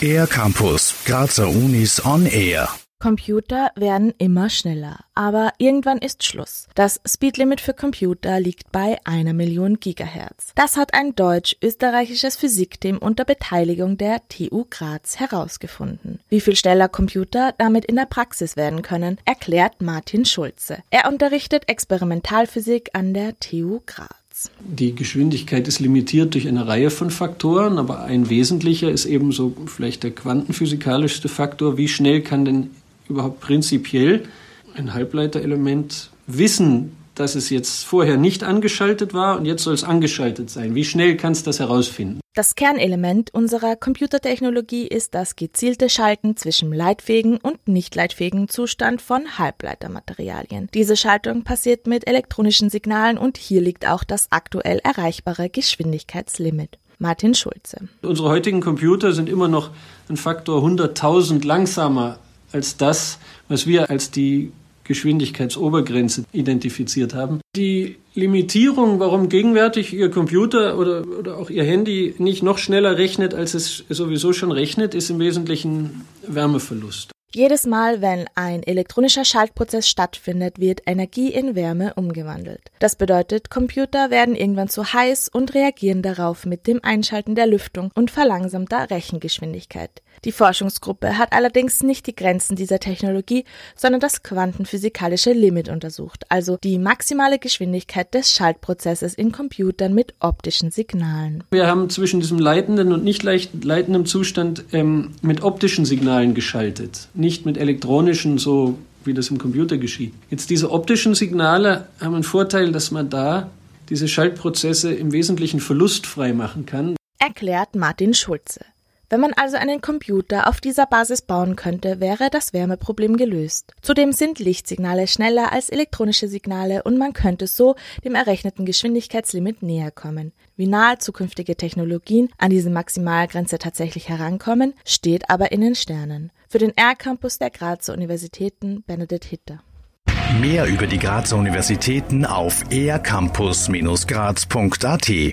Air Campus, Grazer Unis on Air. Computer werden immer schneller, aber irgendwann ist Schluss. Das Speedlimit für Computer liegt bei einer Million Gigahertz. Das hat ein deutsch-österreichisches Physikteam unter Beteiligung der TU Graz herausgefunden. Wie viel schneller Computer damit in der Praxis werden können, erklärt Martin Schulze. Er unterrichtet Experimentalphysik an der TU Graz. Die Geschwindigkeit ist limitiert durch eine Reihe von Faktoren, aber ein wesentlicher ist eben so vielleicht der quantenphysikalischste Faktor. Wie schnell kann denn überhaupt prinzipiell ein Halbleiterelement wissen, dass es jetzt vorher nicht angeschaltet war und jetzt soll es angeschaltet sein? Wie schnell kannst du das herausfinden? Das Kernelement unserer Computertechnologie ist das gezielte Schalten zwischen leitfähigen und nicht leitfähigen Zustand von Halbleitermaterialien. Diese Schaltung passiert mit elektronischen Signalen und hier liegt auch das aktuell erreichbare Geschwindigkeitslimit. Martin Schulze. Unsere heutigen Computer sind immer noch ein Faktor 100.000 langsamer als das, was wir als die Geschwindigkeitsobergrenze identifiziert haben. Die Limitierung, warum gegenwärtig Ihr Computer oder, oder auch Ihr Handy nicht noch schneller rechnet, als es sowieso schon rechnet, ist im Wesentlichen Wärmeverlust. Jedes Mal, wenn ein elektronischer Schaltprozess stattfindet, wird Energie in Wärme umgewandelt. Das bedeutet, Computer werden irgendwann zu heiß und reagieren darauf mit dem Einschalten der Lüftung und verlangsamter Rechengeschwindigkeit. Die Forschungsgruppe hat allerdings nicht die Grenzen dieser Technologie, sondern das quantenphysikalische Limit untersucht, also die maximale Geschwindigkeit des Schaltprozesses in Computern mit optischen Signalen. Wir haben zwischen diesem leitenden und nicht leitenden Zustand ähm, mit optischen Signalen geschaltet, nicht mit elektronischen, so wie das im Computer geschieht. Jetzt diese optischen Signale haben einen Vorteil, dass man da diese Schaltprozesse im Wesentlichen verlustfrei machen kann. Erklärt Martin Schulze. Wenn man also einen Computer auf dieser Basis bauen könnte, wäre das Wärmeproblem gelöst. Zudem sind Lichtsignale schneller als elektronische Signale und man könnte so dem errechneten Geschwindigkeitslimit näher kommen. Wie nahe zukünftige Technologien an diese Maximalgrenze tatsächlich herankommen, steht aber in den Sternen. Für den R-Campus der Grazer Universitäten Benedikt Hitter. Mehr über die Grazer Universitäten auf ercampus-graz.at